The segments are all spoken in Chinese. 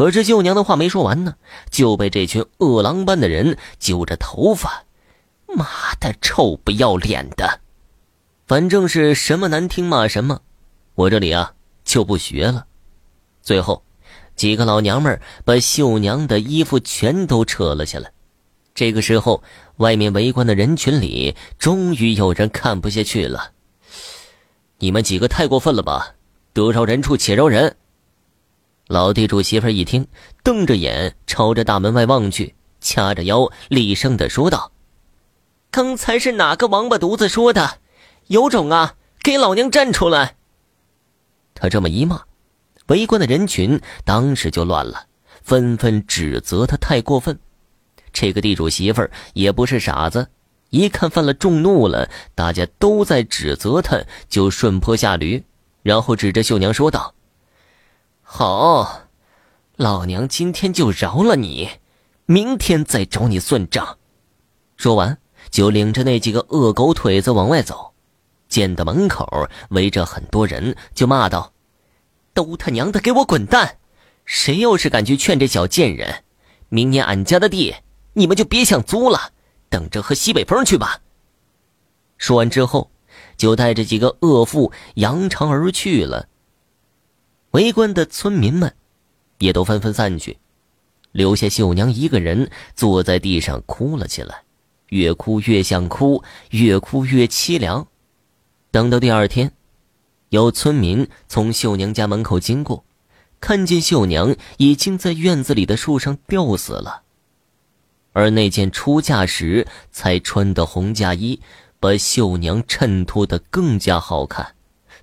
可是秀娘的话没说完呢，就被这群饿狼般的人揪着头发，妈的，臭不要脸的！反正是什么难听骂什么，我这里啊就不学了。最后，几个老娘们把秀娘的衣服全都扯了下来。这个时候，外面围观的人群里，终于有人看不下去了：“你们几个太过分了吧！得饶人处且饶人。”老地主媳妇一听，瞪着眼朝着大门外望去，掐着腰厉声的说道：“刚才是哪个王八犊子说的？有种啊，给老娘站出来！”他这么一骂，围观的人群当时就乱了，纷纷指责他太过分。这个地主媳妇也不是傻子，一看犯了众怒了，大家都在指责他，就顺坡下驴，然后指着秀娘说道。好，老娘今天就饶了你，明天再找你算账。说完，就领着那几个恶狗腿子往外走。见到门口围着很多人，就骂道：“都他娘的给我滚蛋！谁要是敢去劝这小贱人，明年俺家的地你们就别想租了，等着喝西北风去吧。”说完之后，就带着几个恶妇扬长而去了。围观的村民们，也都纷纷散去，留下秀娘一个人坐在地上哭了起来，越哭越想哭，越哭越凄凉。等到第二天，有村民从秀娘家门口经过，看见秀娘已经在院子里的树上吊死了，而那件出嫁时才穿的红嫁衣，把秀娘衬托得更加好看。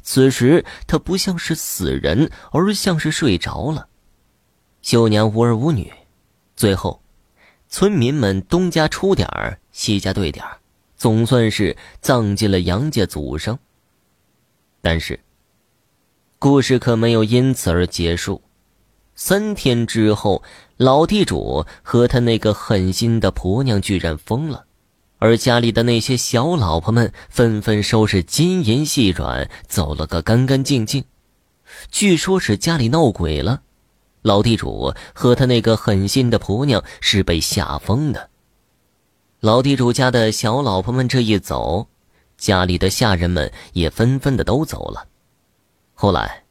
此时他不像是死人，而像是睡着了。秀娘无儿无女，最后，村民们东家出点儿，西家兑点儿，总算是葬进了杨家祖上。但是，故事可没有因此而结束。三天之后，老地主和他那个狠心的婆娘居然疯了。而家里的那些小老婆们纷纷收拾金银细软，走了个干干净净。据说是家里闹鬼了，老地主和他那个狠心的婆娘是被吓疯的。老地主家的小老婆们这一走，家里的下人们也纷纷的都走了。后来，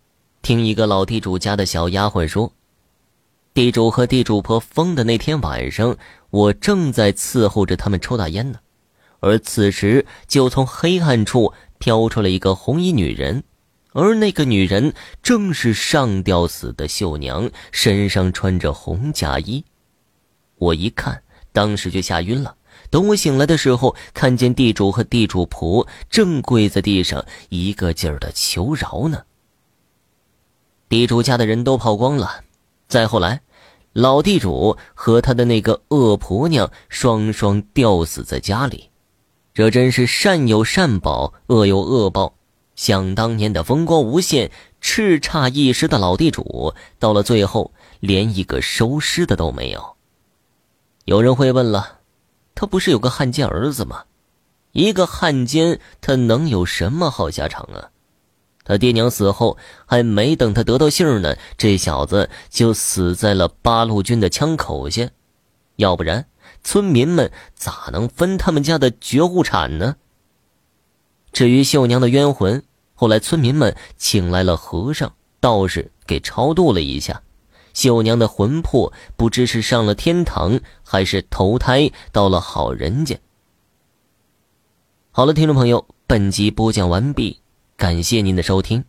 听一个老地主家的小丫鬟说。地主和地主婆疯的那天晚上，我正在伺候着他们抽大烟呢，而此时就从黑暗处飘出了一个红衣女人，而那个女人正是上吊死的秀娘，身上穿着红嫁衣。我一看，当时就吓晕了。等我醒来的时候，看见地主和地主婆正跪在地上，一个劲儿的求饶呢。地主家的人都跑光了，再后来。老地主和他的那个恶婆娘双双吊死在家里，这真是善有善报，恶有恶报。想当年的风光无限、叱咤一时的老地主，到了最后连一个收尸的都没有。有人会问了，他不是有个汉奸儿子吗？一个汉奸，他能有什么好下场啊？他爹娘死后，还没等他得到信儿呢，这小子就死在了八路军的枪口下。要不然，村民们咋能分他们家的绝户产呢？至于秀娘的冤魂，后来村民们请来了和尚、道士给超度了一下，秀娘的魂魄不知是上了天堂，还是投胎到了好人家。好了，听众朋友，本集播讲完毕。感谢您的收听。